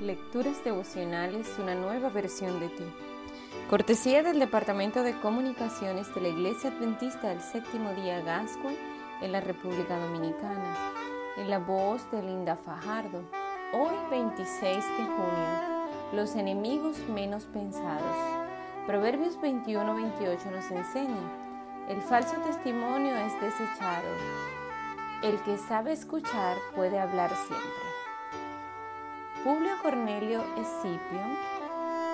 Lecturas devocionales, una nueva versión de ti. Cortesía del Departamento de Comunicaciones de la Iglesia Adventista del Séptimo Día Gascue en la República Dominicana. En la voz de Linda Fajardo. Hoy 26 de junio. Los enemigos menos pensados. Proverbios 21-28 nos enseña. El falso testimonio es desechado. El que sabe escuchar puede hablar siempre. Publio Cornelio Escipio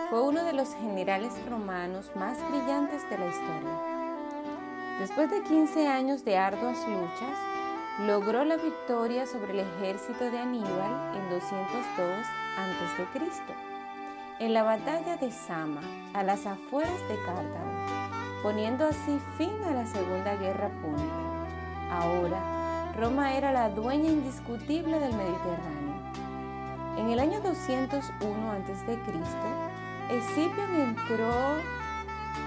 fue uno de los generales romanos más brillantes de la historia. Después de 15 años de arduas luchas, logró la victoria sobre el ejército de Aníbal en 202 a.C. en la batalla de Sama, a las afueras de Cartago, poniendo así fin a la Segunda Guerra Púnica. Ahora, Roma era la dueña indiscutible del Mediterráneo en el año 201 a.C., Escipión entró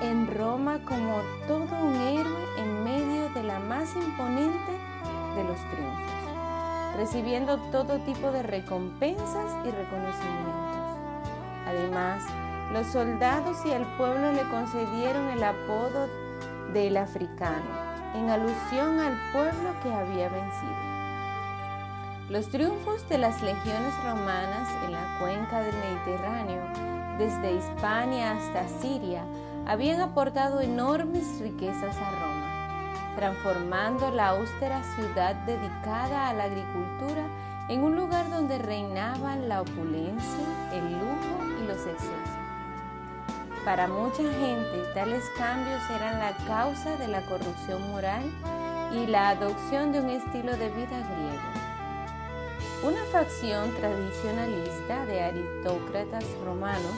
en Roma como todo un héroe en medio de la más imponente de los triunfos, recibiendo todo tipo de recompensas y reconocimientos. Además, los soldados y el pueblo le concedieron el apodo del africano, en alusión al pueblo que había vencido. Los triunfos de las legiones romanas en la cuenca del Mediterráneo, desde Hispania hasta Siria, habían aportado enormes riquezas a Roma, transformando la austera ciudad dedicada a la agricultura en un lugar donde reinaban la opulencia, el lujo y los excesos. Para mucha gente, tales cambios eran la causa de la corrupción moral y la adopción de un estilo de vida griego. Una facción tradicionalista de aristócratas romanos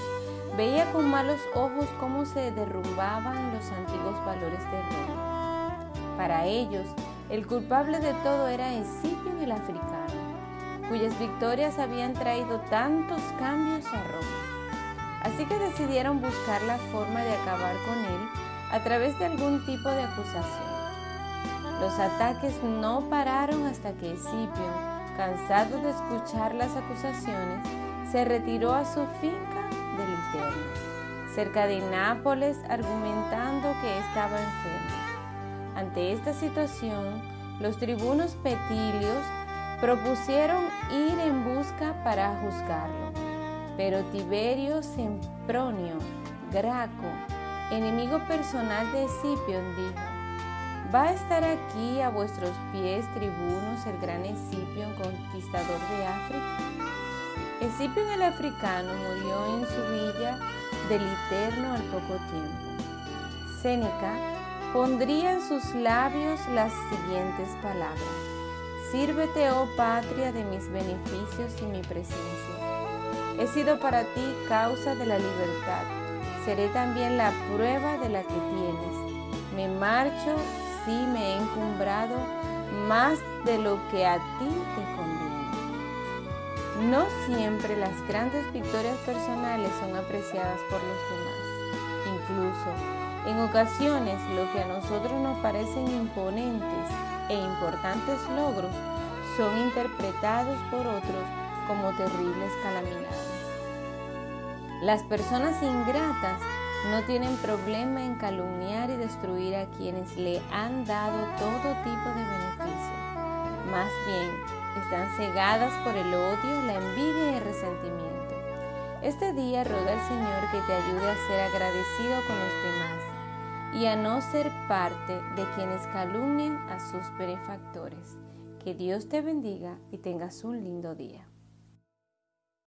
veía con malos ojos cómo se derrumbaban los antiguos valores de Roma. Para ellos, el culpable de todo era Escipio el africano, cuyas victorias habían traído tantos cambios a Roma. Así que decidieron buscar la forma de acabar con él a través de algún tipo de acusación. Los ataques no pararon hasta que Escipio cansado de escuchar las acusaciones, se retiró a su finca del Literno, cerca de Nápoles, argumentando que estaba enfermo. Ante esta situación, los tribunos petilios propusieron ir en busca para juzgarlo, pero Tiberio Sempronio Graco, enemigo personal de Escipión, dijo, Va a estar aquí a vuestros pies, tribunos, el gran Escipión, conquistador de África. Escipión el africano murió en su villa del Eterno al poco tiempo. Séneca pondría en sus labios las siguientes palabras. Sírvete, oh patria, de mis beneficios y mi presencia. He sido para ti causa de la libertad. Seré también la prueba de la que tienes. Me marcho sí me he encumbrado más de lo que a ti te conviene. No siempre las grandes victorias personales son apreciadas por los demás. Incluso, en ocasiones, lo que a nosotros nos parecen imponentes e importantes logros son interpretados por otros como terribles calamidades. Las personas ingratas no tienen problema en calumniar y destruir a quienes le han dado todo tipo de beneficio. Más bien, están cegadas por el odio, la envidia y el resentimiento. Este día ruega al Señor que te ayude a ser agradecido con los demás y a no ser parte de quienes calumnien a sus benefactores. Que Dios te bendiga y tengas un lindo día.